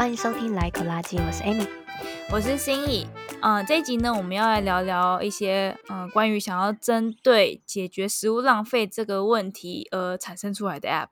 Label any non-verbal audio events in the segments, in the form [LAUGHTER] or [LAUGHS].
欢迎收听来口垃圾，我是 Amy，我是心怡。嗯、呃，这一集呢，我们要来聊聊一些嗯、呃，关于想要针对解决食物浪费这个问题而产生出来的 App。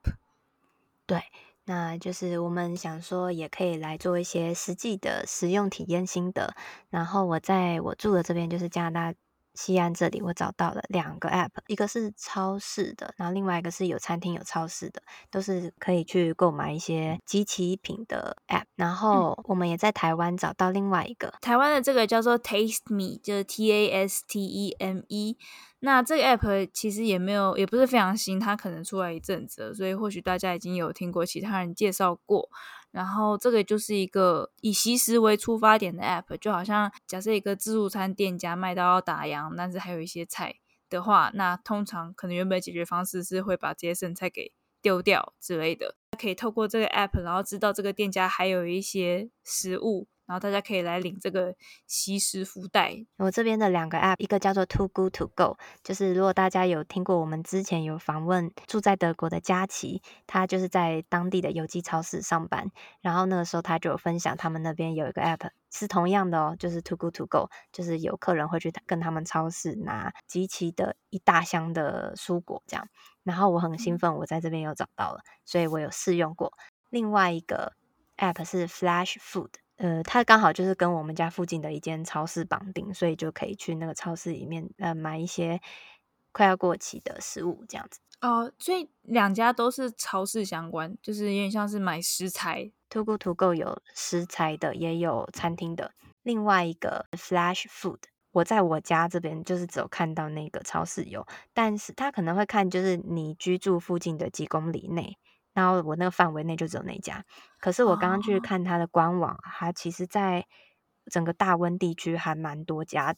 对，那就是我们想说，也可以来做一些实际的使用体验心得。然后我在我住的这边，就是加拿大。西安这里我找到了两个 App，一个是超市的，然后另外一个是有餐厅有超市的，都是可以去购买一些即期品的 App。然后我们也在台湾找到另外一个，台湾的这个叫做 Taste Me，就是 T A S T E M E。那这个 App 其实也没有，也不是非常新，它可能出来一阵子了，所以或许大家已经有听过其他人介绍过。然后这个就是一个以惜食为出发点的 app，就好像假设一个自助餐店家卖到要打烊，但是还有一些菜的话，那通常可能原本解决方式是会把这些剩菜给丢掉之类的。可以透过这个 app，然后知道这个店家还有一些食物。然后大家可以来领这个惜食福袋。我这边的两个 App，一个叫做 Too Good To Go，就是如果大家有听过我们之前有访问住在德国的佳琪，他就是在当地的有机超市上班，然后那个时候他就有分享他们那边有一个 App 是同样的哦，就是 Too Good To Go，就是有客人会去跟他们超市拿集齐的一大箱的蔬果这样。然后我很兴奋，我在这边有找到了，所以我有试用过。另外一个 App 是 Flash Food。呃，它刚好就是跟我们家附近的一间超市绑定，所以就可以去那个超市里面呃买一些快要过期的食物这样子。哦，所以两家都是超市相关，就是有点像是买食材。Too Good To Go 有食材的，也有餐厅的。另外一个 Flash Food，我在我家这边就是只有看到那个超市有，但是他可能会看就是你居住附近的几公里内。然后我那个范围内就只有那家，可是我刚刚去看它的官网，它其实在整个大温地区还蛮多家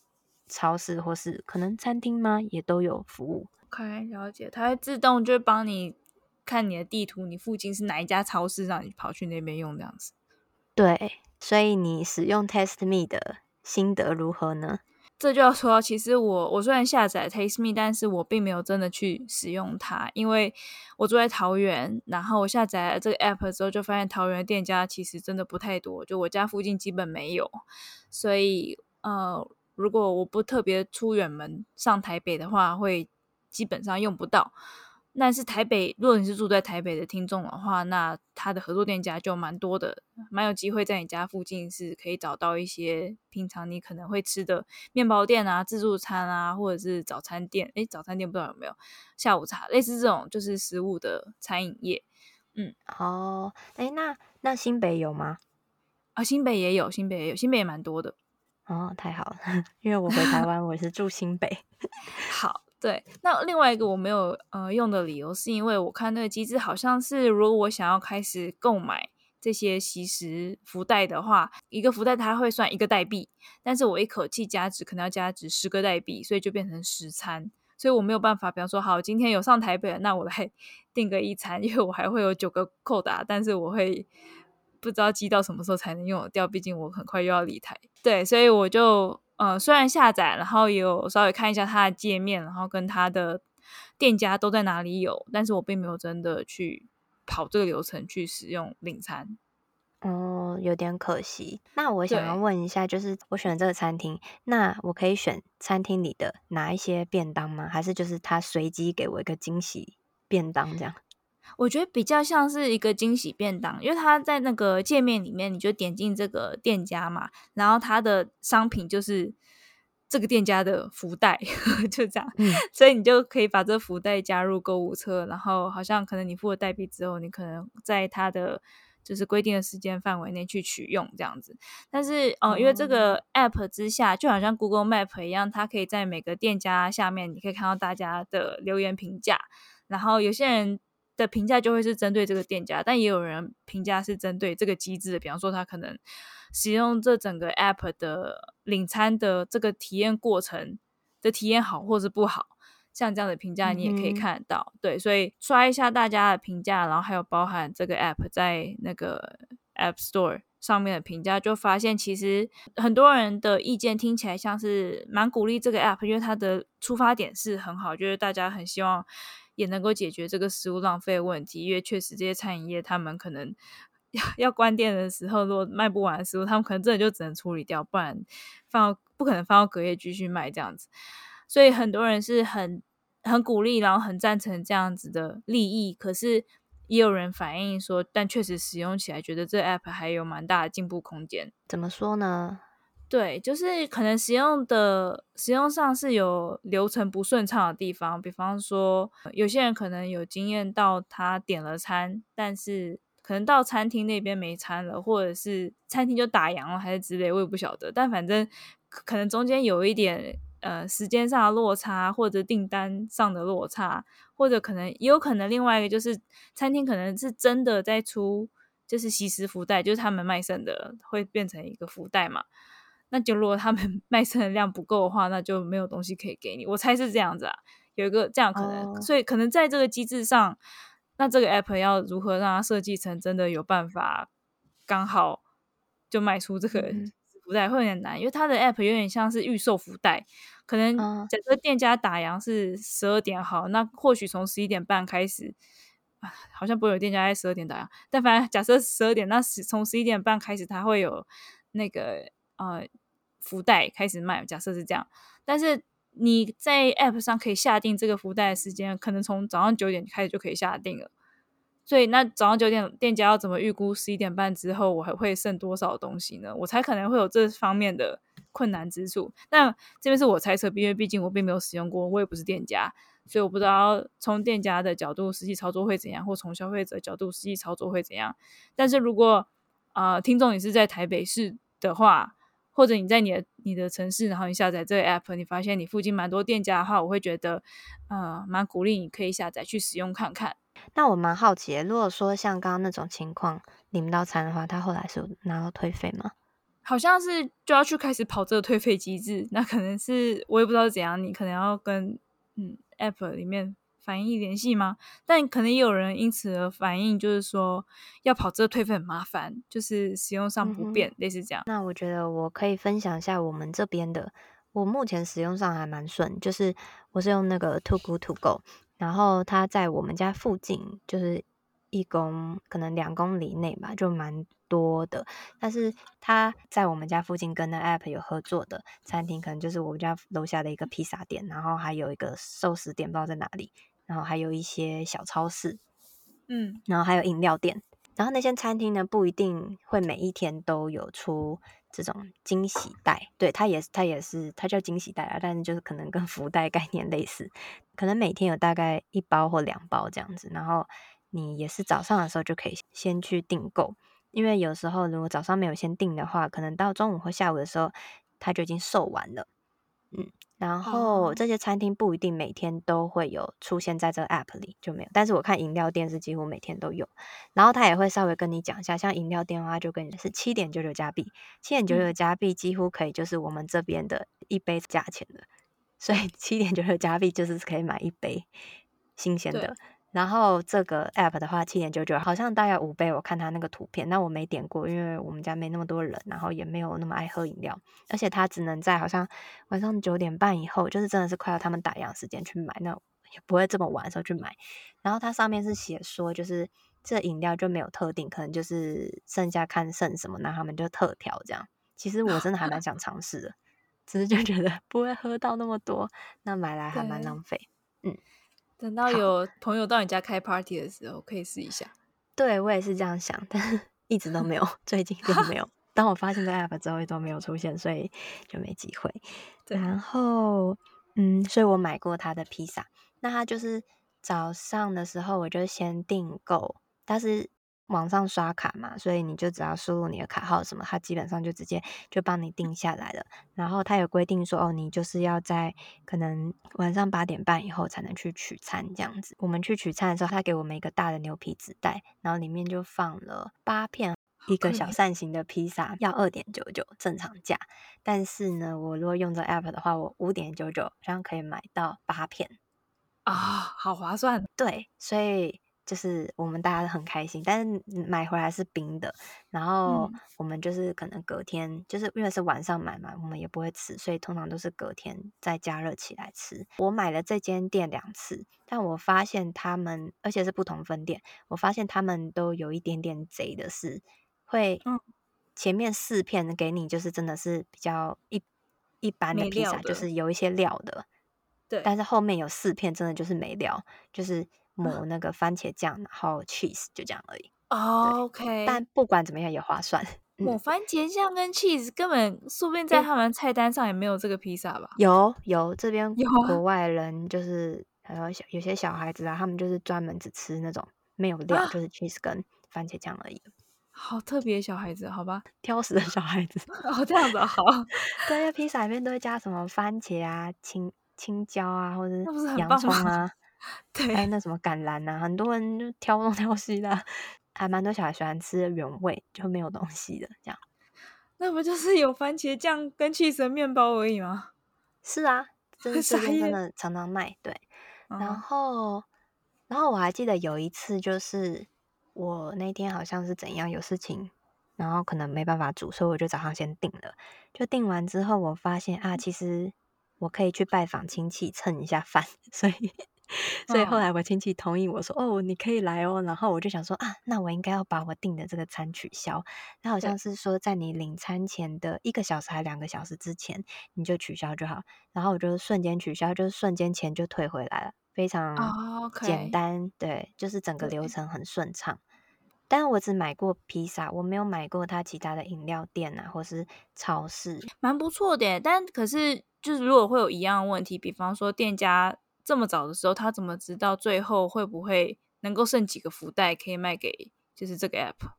超市或是可能餐厅吗，也都有服务。OK，了解，它会自动就帮你看你的地图，你附近是哪一家超市，让你跑去那边用这样子。对，所以你使用 Taste Me 的心得如何呢？这就要说，其实我我虽然下载 Taste Me，但是我并没有真的去使用它，因为我住在桃园，然后我下载了这个 app 之后，就发现桃园的店家其实真的不太多，就我家附近基本没有，所以呃，如果我不特别出远门上台北的话，会基本上用不到。那是台北，如果你是住在台北的听众的话，那他的合作店家就蛮多的，蛮有机会在你家附近是可以找到一些平常你可能会吃的面包店啊、自助餐啊，或者是早餐店。诶，早餐店不知道有没有下午茶，类似这种就是食物的餐饮业。嗯，哦，诶，那那新北有吗？啊，新北也有，新北也有，新北也蛮多的。哦，太好了，[LAUGHS] 因为我回台湾，我是住新北。[LAUGHS] 好。对，那另外一个我没有呃用的理由，是因为我看那个机制好像是，如果我想要开始购买这些惜食福袋的话，一个福袋它会算一个代币，但是我一口气加值可能要加值十个代币，所以就变成十餐，所以我没有办法，比方说好，今天有上台北，那我来 [LAUGHS] 订个一餐，因为我还会有九个扣打，但是我会不知道积到什么时候才能用得掉，毕竟我很快又要离台，对，所以我就。呃，虽然下载，然后也有稍微看一下它的界面，然后跟它的店家都在哪里有，但是我并没有真的去跑这个流程去使用领餐。哦，有点可惜。那我想要问一下，就是我选这个餐厅，那我可以选餐厅里的哪一些便当吗？还是就是他随机给我一个惊喜便当这样？我觉得比较像是一个惊喜便当，因为它在那个界面里面，你就点进这个店家嘛，然后它的商品就是这个店家的福袋，[LAUGHS] 就这样，嗯，所以你就可以把这福袋加入购物车，然后好像可能你付了代币之后，你可能在它的就是规定的时间范围内去取用这样子。但是哦，因为这个 app 之下，就好像 Google Map 一样，它可以在每个店家下面，你可以看到大家的留言评价，然后有些人。的评价就会是针对这个店家，但也有人评价是针对这个机制的。比方说，他可能使用这整个 app 的领餐的这个体验过程的体验好或是不好，像这样的评价你也可以看得到。嗯、对，所以刷一下大家的评价，然后还有包含这个 app 在那个 App Store 上面的评价，就发现其实很多人的意见听起来像是蛮鼓励这个 app，因为它的出发点是很好，就是大家很希望。也能够解决这个食物浪费问题，因为确实这些餐饮业他们可能 [LAUGHS] 要要关店的时候，如果卖不完的食物，他们可能真的就只能处理掉，不然放不可能放到隔夜继续卖这样子。所以很多人是很很鼓励，然后很赞成这样子的利益。可是也有人反映说，但确实使用起来觉得这 app 还有蛮大的进步空间。怎么说呢？对，就是可能使用的使用上是有流程不顺畅的地方，比方说有些人可能有经验到他点了餐，但是可能到餐厅那边没餐了，或者是餐厅就打烊了，还是之类，我也不晓得。但反正可能中间有一点呃时间上的落差，或者订单上的落差，或者可能也有可能另外一个就是餐厅可能是真的在出就是即时福袋，就是他们卖剩的会变成一个福袋嘛。那就如果他们 [LAUGHS] 卖剩的量不够的话，那就没有东西可以给你。我猜是这样子啊，有一个这样可能，oh. 所以可能在这个机制上，那这个 app 要如何让它设计成真的有办法刚好就卖出这个福袋会有点难，因为它的 app 有点像是预售福袋，可能假设店家打烊是十二点好，那或许从十一点半开始，好像不会有店家在十二点打烊，但反正假设十二点，那从十一点半开始，它会有那个呃。福袋开始卖，假设是这样，但是你在 App 上可以下定这个福袋的时间，可能从早上九点开始就可以下定了。所以那早上九点店家要怎么预估十一点半之后我还会剩多少东西呢？我才可能会有这方面的困难之处。但这边是我猜测，因为毕竟我并没有使用过，我也不是店家，所以我不知道从店家的角度实际操作会怎样，或从消费者角度实际操作会怎样。但是如果、呃，听众你是在台北市的话，或者你在你的你的城市，然后你下载这个 app，你发现你附近蛮多店家的话，我会觉得，呃，蛮鼓励你可以下载去使用看看。那我蛮好奇，如果说像刚刚那种情况领不到餐的话，他后来是有拿到退费吗？好像是就要去开始跑这个退费机制，那可能是我也不知道是怎样，你可能要跟嗯 app 里面。反映联系吗？但可能也有人因此而反映，就是说要跑这个退费很麻烦，就是使用上不便，嗯、类似这样。那我觉得我可以分享一下我们这边的，我目前使用上还蛮顺，就是我是用那个 Too Good To Go，然后它在我们家附近，就是一公可能两公里内吧，就蛮多的。但是它在我们家附近跟那 App 有合作的餐厅，可能就是我们家楼下的一个披萨店，然后还有一个寿司店，不知道在哪里。然后还有一些小超市，嗯，然后还有饮料店，然后那些餐厅呢，不一定会每一天都有出这种惊喜袋，对，它也是，它也是，它叫惊喜袋啊，但是就是可能跟福袋概念类似，可能每天有大概一包或两包这样子，然后你也是早上的时候就可以先去订购，因为有时候如果早上没有先订的话，可能到中午或下午的时候，它就已经售完了，嗯。然后这些餐厅不一定每天都会有出现在这个 app 里，就没有。但是我看饮料店是几乎每天都有。然后他也会稍微跟你讲一下，像饮料店的话，就跟你是七点九九加币，七点九九加币几乎可以就是我们这边的一杯价钱了。所以七点九九加币就是可以买一杯新鲜的。然后这个 app 的话，七点九九好像大概五倍，我看它那个图片，那我没点过，因为我们家没那么多人，然后也没有那么爱喝饮料，而且它只能在好像晚上九点半以后，就是真的是快要他们打烊时间去买，那也不会这么晚的时候去买。然后它上面是写说，就是这饮料就没有特定，可能就是剩下看剩什么，那他们就特调这样。其实我真的还蛮想尝试的，只是就觉得不会喝到那么多，那买来还蛮浪费，嗯。等到有朋友到你家开 party 的时候，可以试一下。[LAUGHS] 对，我也是这样想，但是一直都没有，[LAUGHS] 最近都没有。[LAUGHS] 当我发现这 app 之后，都没有出现，所以就没机会。然后，嗯，所以我买过他的披萨。那他就是早上的时候，我就先订购，但是。网上刷卡嘛，所以你就只要输入你的卡号什么，它基本上就直接就帮你定下来了。然后它有规定说，哦，你就是要在可能晚上八点半以后才能去取餐这样子。我们去取餐的时候，他给我们一个大的牛皮纸袋，然后里面就放了八片一个小扇形的披萨，要二点九九正常价。但是呢，我如果用这 app 的话，我五点九九这样可以买到八片啊，好划算。对，所以。就是我们大家都很开心，但是买回来是冰的，然后我们就是可能隔天，嗯、就是因为是晚上买嘛，我们也不会吃，所以通常都是隔天再加热起来吃。我买了这间店两次，但我发现他们，而且是不同分店，我发现他们都有一点点贼的是，会前面四片给你就是真的是比较一一般的披萨，就是有一些料的，对，但是后面有四片真的就是没料，就是。抹那个番茄酱，然后 cheese 就这样而已。Oh, OK，但不管怎么样也划算。抹番茄酱跟 cheese 根本说不定在他们菜单上也没有这个披萨吧？有有，这边有国外人就是还有小有些小孩子啊，他们就是专门只吃那种没有料，啊、就是 cheese 跟番茄酱而已。好特别小孩子，好吧，挑食的小孩子。哦，这样子好。[LAUGHS] 对，因为披萨里面都会加什么番茄啊、青青椒啊，或者洋葱啊。[LAUGHS] 对，哎，那什么橄榄呐，很多人就挑东挑西的，[LAUGHS] 还蛮多小孩喜欢吃的原味，就没有东西的这样。[LAUGHS] 那不就是有番茄酱跟起司面包而已吗？是啊，真的这边真的常常卖。对，然后，然后我还记得有一次，就是我那天好像是怎样有事情，然后可能没办法煮，所以我就早上先订了。就订完之后，我发现啊，其实我可以去拜访亲戚蹭一下饭，所以。[LAUGHS] 所以后来我亲戚同意我说：“哦，你可以来哦。”然后我就想说：“啊，那我应该要把我订的这个餐取消。”他好像是说在你领餐前的一个小时还两个小时之前，你就取消就好。然后我就瞬间取消，就是瞬间钱就退回来了，非常简单。Oh. 对，就是整个流程很顺畅。但是我只买过披萨，我没有买过他其他的饮料店啊，或是超市，蛮不错的。但可是就是如果会有一样问题，比方说店家。这么早的时候，他怎么知道最后会不会能够剩几个福袋可以卖给就是这个 app？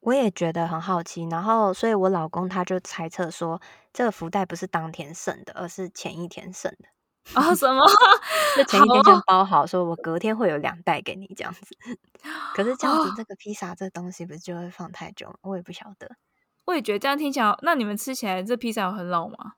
我也觉得很好奇，然后所以我老公他就猜测说，这个福袋不是当天剩的，而是前一天剩的啊？什么？就前一天就包好，说我隔天会有两袋给你这样子。可是这样子，这个披萨这东西不是就会放太久吗？我也不晓得。我也觉得这样听起来，那你们吃起来这披萨有很老吗？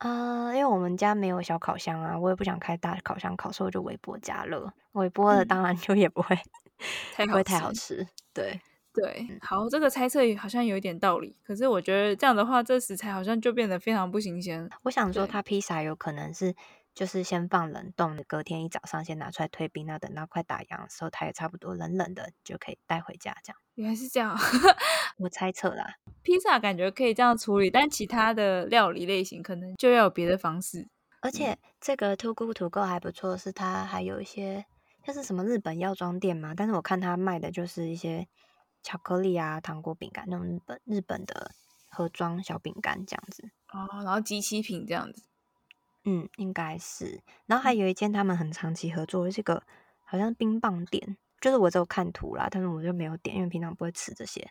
啊、呃，因为我们家没有小烤箱啊，我也不想开大烤箱烤，所以我就微波加热。微波的当然就也不会、嗯、太不会太好吃。对对，好，这个猜测好像有一点道理。可是我觉得这样的话，这食材好像就变得非常不新鲜。我想说，它披萨有可能是就是先放冷冻，隔天一早上先拿出来退冰，那等到快打烊的时候，它也差不多冷冷的就可以带回家。这样原来是这样，[LAUGHS] 我猜测啦。披萨感觉可以这样处理，但其他的料理类型可能就要有别的方式。而且这个 Too Good To Go 还不错，是它还有一些像是什么日本药妆店嘛，但是我看它卖的就是一些巧克力啊、糖果、饼干那种日本日本的盒装小饼干这样子。哦，然后机器品这样子。嗯，应该是。然后还有一间他们很长期合作的这个好像冰棒店，就是我只有看图啦，但是我就没有点，因为平常不会吃这些。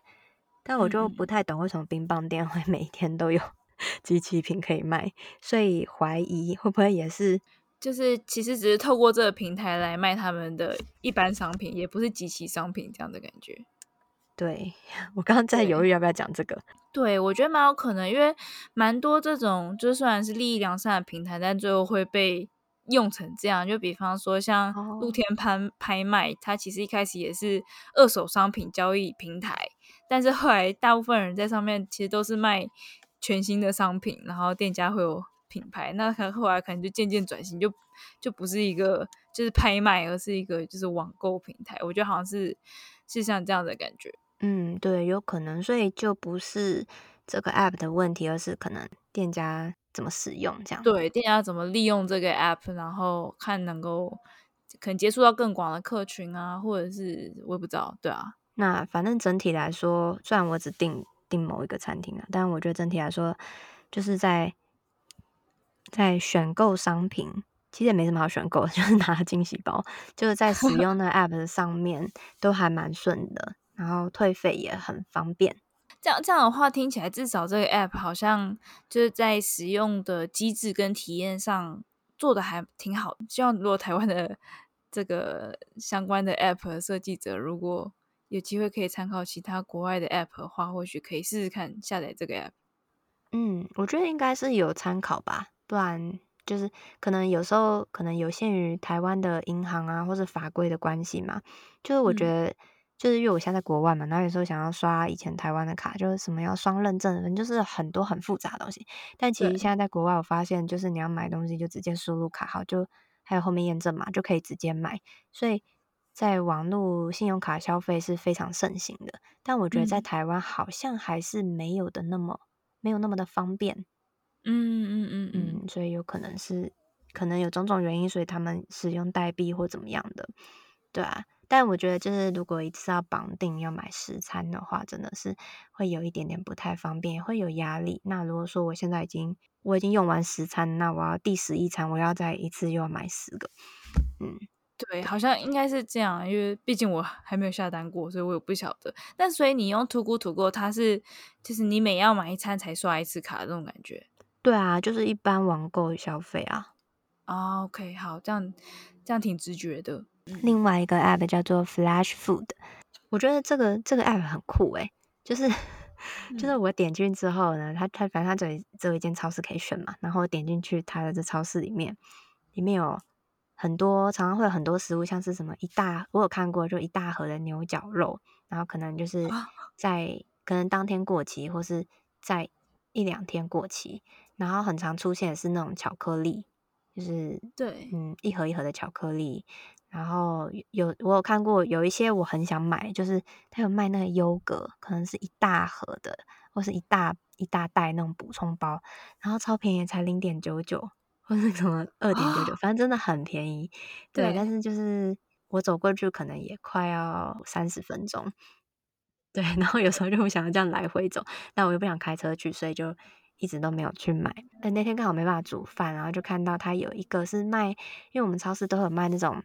但我就不太懂为什么冰棒店会 [LAUGHS] 每天都有即期品可以卖，所以怀疑会不会也是，就是其实只是透过这个平台来卖他们的一般商品，也不是集齐商品这样的感觉。对，[LAUGHS] 我刚刚在犹豫要不要讲这个。对，我觉得蛮有可能，因为蛮多这种就虽然是利益良善的平台，但最后会被用成这样。就比方说像露天拍拍卖，它其实一开始也是二手商品交易平台。但是后来，大部分人在上面其实都是卖全新的商品，然后店家会有品牌。那可后来可能就渐渐转型，就就不是一个就是拍卖，而是一个就是网购平台。我觉得好像是是像这样的感觉。嗯，对，有可能，所以就不是这个 app 的问题，而是可能店家怎么使用这样。对，店家怎么利用这个 app，然后看能够可能接触到更广的客群啊，或者是我也不知道，对啊。那反正整体来说，虽然我只订订某一个餐厅啊，但我觉得整体来说，就是在在选购商品，其实也没什么好选购，[LAUGHS] 就是拿惊喜包，就是在使用那 app 上面都还蛮顺的，然后退费也很方便。这样这样的话听起来，至少这个 app 好像就是在使用的机制跟体验上做的还挺好。希望如果台湾的这个相关的 app 设计者如果有机会可以参考其他国外的 App 的话，或许可以试试看下载这个 App。嗯，我觉得应该是有参考吧，不然就是可能有时候可能有限于台湾的银行啊，或者法规的关系嘛。就是我觉得，嗯、就是因为我现在在国外嘛，然后有时候想要刷以前台湾的卡，就是什么要双认证，反正就是很多很复杂的东西。但其实现在在国外，我发现就是你要买东西就直接输入卡号，就还有后面验证码就可以直接买。所以在网络信用卡消费是非常盛行的。但我觉得在台湾好像还是没有的那么、嗯、没有那么的方便。嗯嗯嗯嗯，所以有可能是可能有种种原因，所以他们使用代币或怎么样的，对啊。但我觉得就是如果一次要绑定要买十餐的话，真的是会有一点点不太方便，会有压力。那如果说我现在已经我已经用完十餐，那我要第十一餐我要再一次又要买十个，嗯，对，好像应该是这样，因为毕竟我还没有下单过，所以我也不晓得。但所以你用 Too Good To Go，它是就是你每要买一餐才刷一次卡的这种感觉。对啊，就是一般网购消费啊。Oh, OK，好，这样这样挺直觉的。另外一个 App 叫做 Flash Food，我觉得这个这个 App 很酷诶，就是就是我点进去之后呢，它它反正它只有只有一间超市可以选嘛，然后点进去它的这超市里面，里面有很多常常会有很多食物，像是什么一大我有看过就一大盒的牛角肉，然后可能就是在可能当天过期，或是在一两天过期。然后很常出现的是那种巧克力，就是对，嗯，一盒一盒的巧克力。然后有我有看过有一些我很想买，就是他有卖那个优格，可能是一大盒的，或是一大一大袋那种补充包，然后超便宜，才零点九九，或是什么 [LAUGHS] 二点九九，反正真的很便宜。对，对，但是就是我走过去可能也快要三十分钟。对，然后有时候就会想要这样来回走，但我又不想开车去，所以就。一直都没有去买，但那天刚好没办法煮饭，然后就看到他有一个是卖，因为我们超市都有卖那种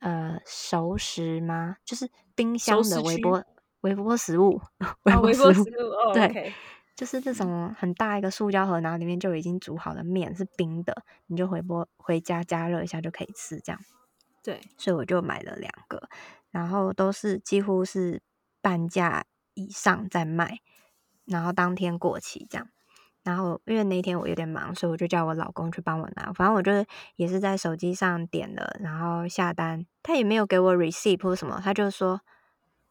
呃熟食吗？就是冰箱的微波微波食物，微波食物，[LAUGHS] 哦、食物哦、对，okay. 就是这种很大一个塑胶盒，然后里面就已经煮好的面是冰的，你就回波回家加热一下就可以吃，这样。对，所以我就买了两个，然后都是几乎是半价以上在卖，然后当天过期这样。然后因为那天我有点忙，所以我就叫我老公去帮我拿。反正我就是也是在手机上点了，然后下单，他也没有给我 receipt 或什么，他就说，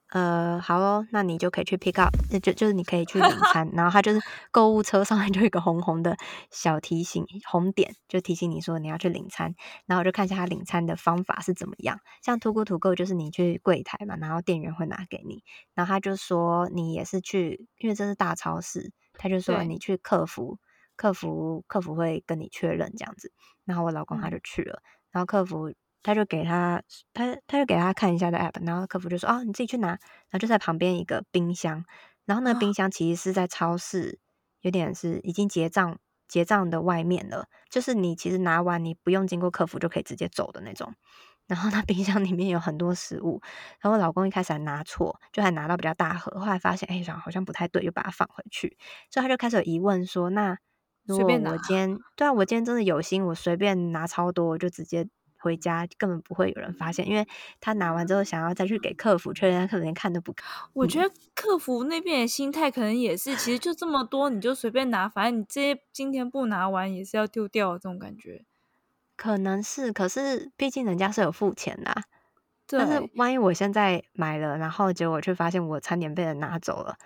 呃，好哦，那你就可以去 pick up，就就是你可以去领 [LAUGHS] 餐。然后他就是购物车上面就有一个红红的小提醒红点，就提醒你说你要去领餐。然后我就看一下他领餐的方法是怎么样。像 Too Good To Go 就是你去柜台嘛，然后店员会拿给你。然后他就说你也是去，因为这是大超市。他就说你去客服，客服客服会跟你确认这样子，然后我老公他就去了，嗯、然后客服他就给他他他就给他看一下的 app，然后客服就说哦，你自己去拿，然后就在旁边一个冰箱，然后那个冰箱其实是在超市，有点是已经结账结账的外面了，就是你其实拿完你不用经过客服就可以直接走的那种。然后那冰箱里面有很多食物，然后我老公一开始还拿错，就还拿到比较大盒，后来发现哎，好像不太对，又把它放回去，所以他就开始有疑问说：那如果我今天，对啊，我今天真的有心，我随便拿超多，我就直接回家，根本不会有人发现，因为他拿完之后想要再去给客服确认，他可能连看都不看。我觉得客服那边的心态可能也是，其实就这么多，你就随便拿，反正你这些今天不拿完也是要丢掉这种感觉。可能是，可是毕竟人家是有付钱的啊，但是万一我现在买了，然后结果却发现我餐点被人拿走了，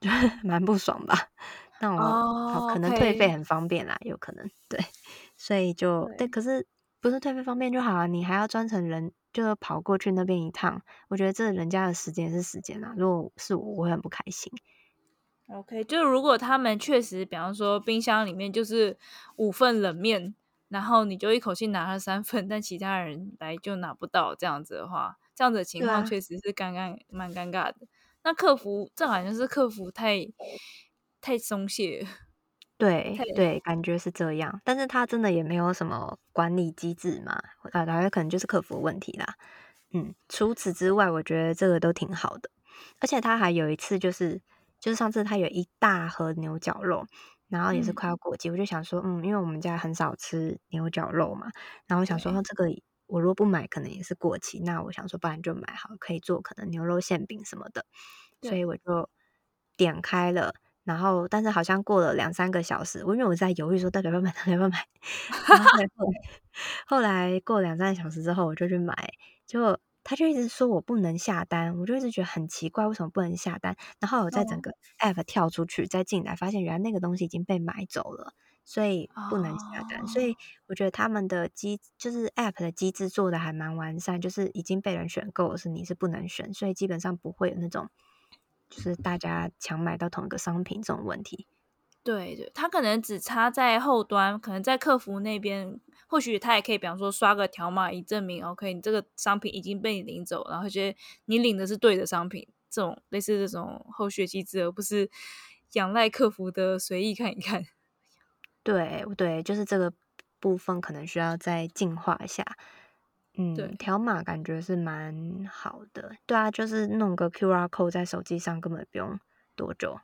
就 [LAUGHS] 蛮不爽吧？那我、oh, 可能退费很方便啦.有可能对，所以就对，可是不是退费方便就好啊，你还要专程人就跑过去那边一趟，我觉得这人家的时间是时间啊，如果是我，我会很不开心。OK，就如果他们确实，比方说冰箱里面就是五份冷面。然后你就一口气拿了三份，但其他人来就拿不到，这样子的话，这样子的情况确实是尴尬，蛮尴尬的。那客服这好像是客服太太松懈，对对，感觉是这样。但是他真的也没有什么管理机制嘛，啊，大概可能就是客服的问题啦。嗯，除此之外，我觉得这个都挺好的。而且他还有一次就是，就是上次他有一大盒牛角肉。然后也是快要过期，嗯，我就想说，嗯，因为我们家很少吃牛角肉嘛，然后我想说，这个我如果不买，可能也是过期。那我想说，不然就买好，可以做可能牛肉馅饼什么的。所以我就点开了，然后但是好像过了两三个小时，我因为我在犹豫说到底要不要买，到底要不要买。[LAUGHS] 然后后来，后来过两三个小时之后，我就去买，结果他就一直说我不能下单，我就一直觉得很奇怪，为什么不能下单？然后我在整个 app 跳出去再进来，发现原来那个东西已经被买走了。所以不能下单，oh. 所以我觉得他们的机就是 App 的机制做的还蛮完善，就是已经被人选购是你是不能选，所以基本上不会有那种就是大家抢买到同一个商品这种问题。对对，他可能只差在后端，可能在客服那边，或许他也可以，比方说刷个条码以证明，OK，你这个商品已经被你领走，然后觉得你领的是对的商品，这种类似这种后续机制，而不是仰赖客服的随意看一看。对对，就是这个部分可能需要再进化一下。嗯，对，条码感觉是蛮好的。对啊，就是弄个 QR code 在手机上，根本不用多久。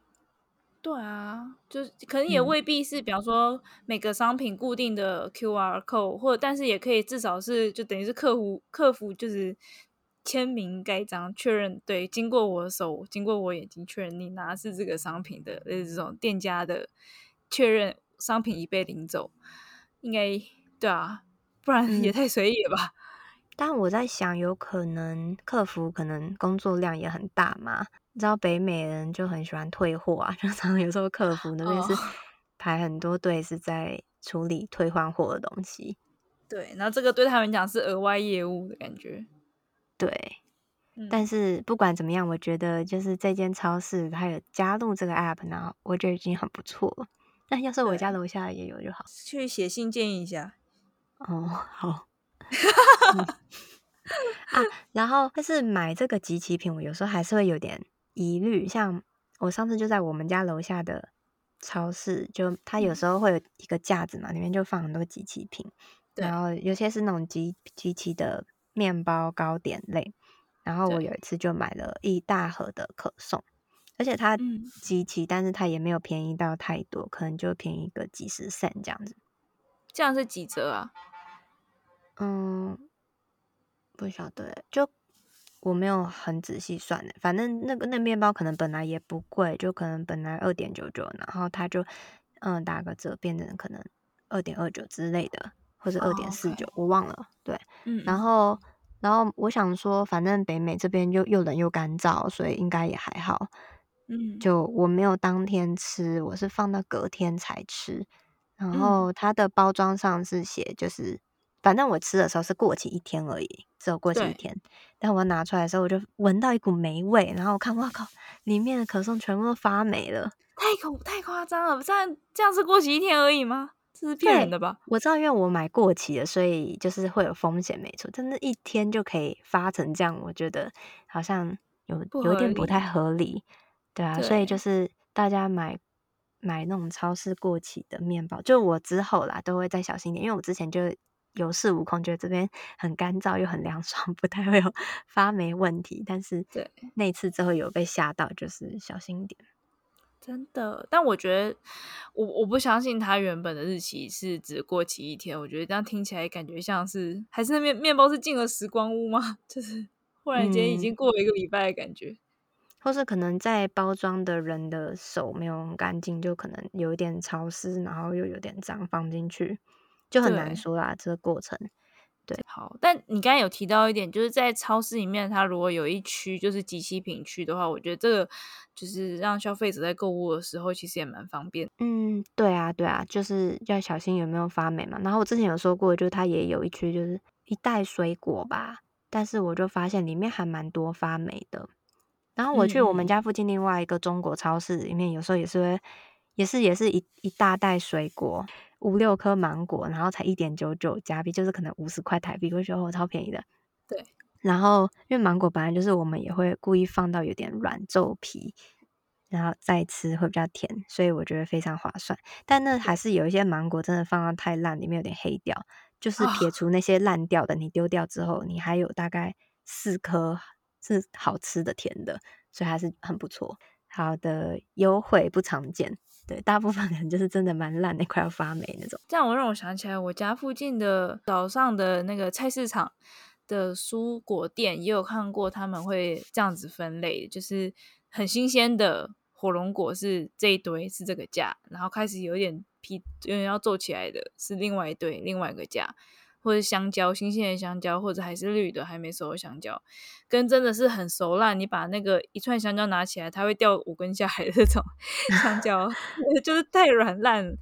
对啊，就是可能也未必是，比方说每个商品固定的 QR code，或者但是也可以至少是就等于是客户客服就是签名盖章确认，对，经过我的手，经过我眼睛确认你拿的是这个商品的，呃，这种店家的确认。商品已被领走，应该对啊，不然 [LAUGHS] 也太随意了吧？嗯。但我在想，有可能客服可能工作量也很大嘛？你知道北美人就很喜欢退货啊，[LAUGHS] 就常常有时候客服那边是 [LAUGHS] 排很多队，是在处理退换货的东西。对，然后这个对他们讲是额外业务的感觉。对，嗯，但是不管怎么样，我觉得就是这间超市它有加入这个 app，然后我觉得已经很不错了。那要是我家楼下也有就好，去写信建议一下。哦，好。嗯、啊，然后但是买这个集齐品，我有时候还是会有点疑虑。像我上次就在我们家楼下的超市，就它有时候会有一个架子嘛，里面就放很多集齐品，然后有些是那种集集齐的面包糕点类。然后我有一次就买了一大盒的可颂。而且它集齐，但是它也没有便宜到太多，可能就便宜个几十 cent 这样子。这样是几折啊？嗯，不晓得，就我没有很仔细算的。反正那个那面包可能本来也不贵，就可能本来二点九九，然后他就嗯打个折变成可能二点二九之类的，或者二点四九，我忘了。对，嗯，然后然后我想说，反正北美这边又又冷又干燥，所以应该也还好。嗯，就我没有当天吃，我是放到隔天才吃。然后它的包装上是写，就是反正我吃的时候是过期一天而已，只有过期一天。但我拿出来的时候，我就闻到一股霉味，然后我看，哇靠，里面的可颂全部都发霉了，太恐太夸张了！这样这样是过期一天而已吗？这是骗人的吧？我知道，因为我买过期的，所以就是会有风险，没错。真的，一天就可以发成这样，我觉得好像有有点不太合理。对啊，所以就是大家买买那种超市过期的面包，就我之后啦都会再小心点，因为我之前就有恃无恐，觉得这边很干燥又很凉爽，[LAUGHS] 不太会有发霉问题。但是对那次之后有被吓到，就是小心一点。真的，但我觉得我我不相信它原本的日期是只过期一天，我觉得这样听起来感觉像是还是那面面包是进了时光屋吗？[LAUGHS] 就是忽然间已经过了一个礼拜的感觉。嗯或是可能在包装的人的手没有很干净，就可能有一点潮湿，然后又有点脏，放进去就很难说啦。这个过程，对，好。但你刚才有提到一点，就是在超市里面，它如果有一区就是即期品区的话，我觉得这个就是让消费者在购物的时候其实也蛮方便。嗯，对啊，对啊，就是要小心有没有发霉嘛。然后我之前有说过，就是它也有一区就是一袋水果吧，但是我就发现里面还蛮多发霉的。然后我去我们家附近另外一个中国超市里面，有时候也是会，也是也是一一大袋水果，五六颗芒果，然后才一点九九加币，就是可能五十块台币，我觉得我超便宜的。对。然后因为芒果本来就是我们也会故意放到有点软皱皮，然后再吃会比较甜，所以我觉得非常划算。但那还是有一些芒果真的放到太烂，里面有点黑掉，就是撇除那些烂掉的，你丢掉之后，你还有大概四颗。是好吃的甜的，所以还是很不错。好的优惠不常见，对，大部分人就是真的蛮烂的，快要发霉那种。这样我让我想起来，我家附近的早上的那个菜市场的蔬果店也有看过，他们会这样子分类，就是很新鲜的火龙果是这一堆是这个价，然后开始有点皮有点要皱起来的是另外一堆另外一个价。或者香蕉，新鲜的香蕉，或者还是绿的还没熟的香蕉，跟真的是很熟烂，你把那个一串香蕉拿起来，它会掉五根下来的这种 [LAUGHS] 香蕉，[LAUGHS] 就是太软烂，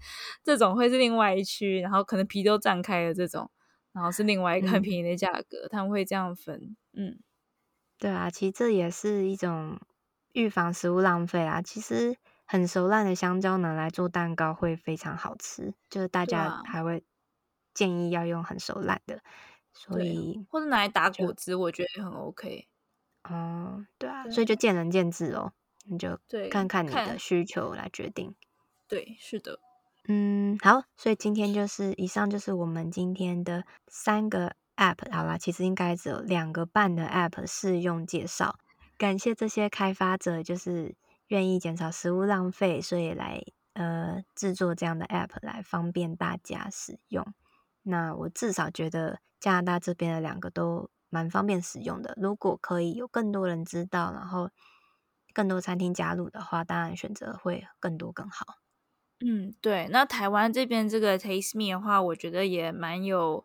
这种会是另外一区，然后可能皮都绽开了这种，然后是另外一个很便宜的价格，嗯，他们会这样分。嗯，对啊，其实这也是一种预防食物浪费啊。其实很熟烂的香蕉拿来做蛋糕会非常好吃，就是大家还会。建议要用很熟烂的，所以或者拿来打果汁，我觉得很 OK。哦，对啊，所以就见仁见智哦，你就看看你的需求来决定。对，是的，嗯，好，所以今天就是以上就是我们今天的三个 App，好啦，其实应该只有两个半的 App 试用介绍。感谢这些开发者，就是愿意减少食物浪费，所以来呃制作这样的 App 来方便大家使用。那我至少觉得加拿大这边的两个都蛮方便使用的。如果可以有更多人知道，然后更多餐厅加入的话，当然选择会更多更好。嗯，对。那台湾这边这个 Taste Me 的话，我觉得也蛮有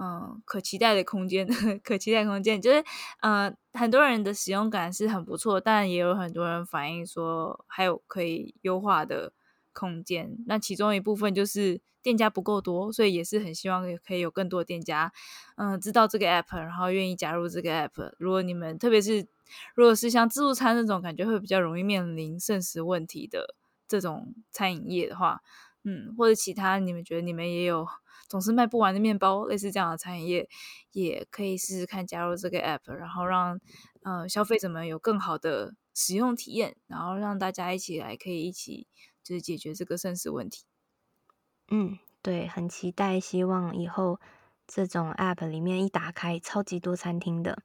嗯可期待的空间，可期待空间就是呃很多人的使用感是很不错，但也有很多人反映说还有可以优化的空间。那其中一部分就是。店家不够多，所以也是很希望可以有更多店家，嗯，知道这个 app，然后愿意加入这个 app。如果你们特别是如果是像自助餐那种感觉会比较容易面临剩食问题的这种餐饮业的话，嗯，或者其他你们觉得你们也有总是卖不完的面包，类似这样的餐饮业，也可以试试看加入这个 app，然后让呃消费者们有更好的使用体验，然后让大家一起来可以一起就是解决这个剩食问题。嗯，对，很期待，希望以后这种 app 里面一打开，超级多餐厅的，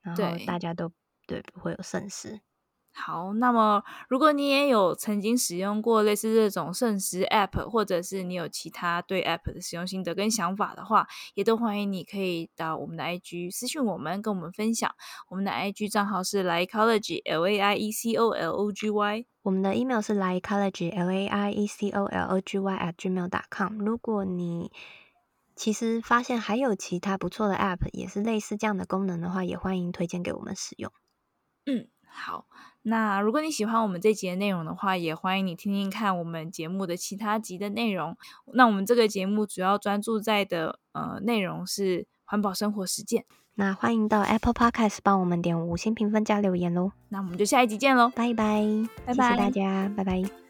然后大家都对，对不会有剩食。好，那么如果你也有曾经使用过类似这种剩食 App，或者是你有其他对 App 的使用心得跟想法的话，也都欢迎你可以到我们的 IG 私讯我们，跟我们分享。我们的 IG 账号是 Laiecology L A I E C O L O G Y，我们的 email 是 Laiecology L A I E C O L O G Y at gmail.com。如果你其实发现还有其他不错的 App，也是类似这样的功能的话，也欢迎推荐给我们使用。嗯，好。那如果你喜欢我们这集的内容的话，也欢迎你听听看我们节目的其他集的内容。那我们这个节目主要专注在的呃内容是环保生活实践。那欢迎到 Apple Podcast 帮我们点五星评分加留言喽。那我们就下一集见喽，拜拜，拜拜，谢谢大家，拜拜。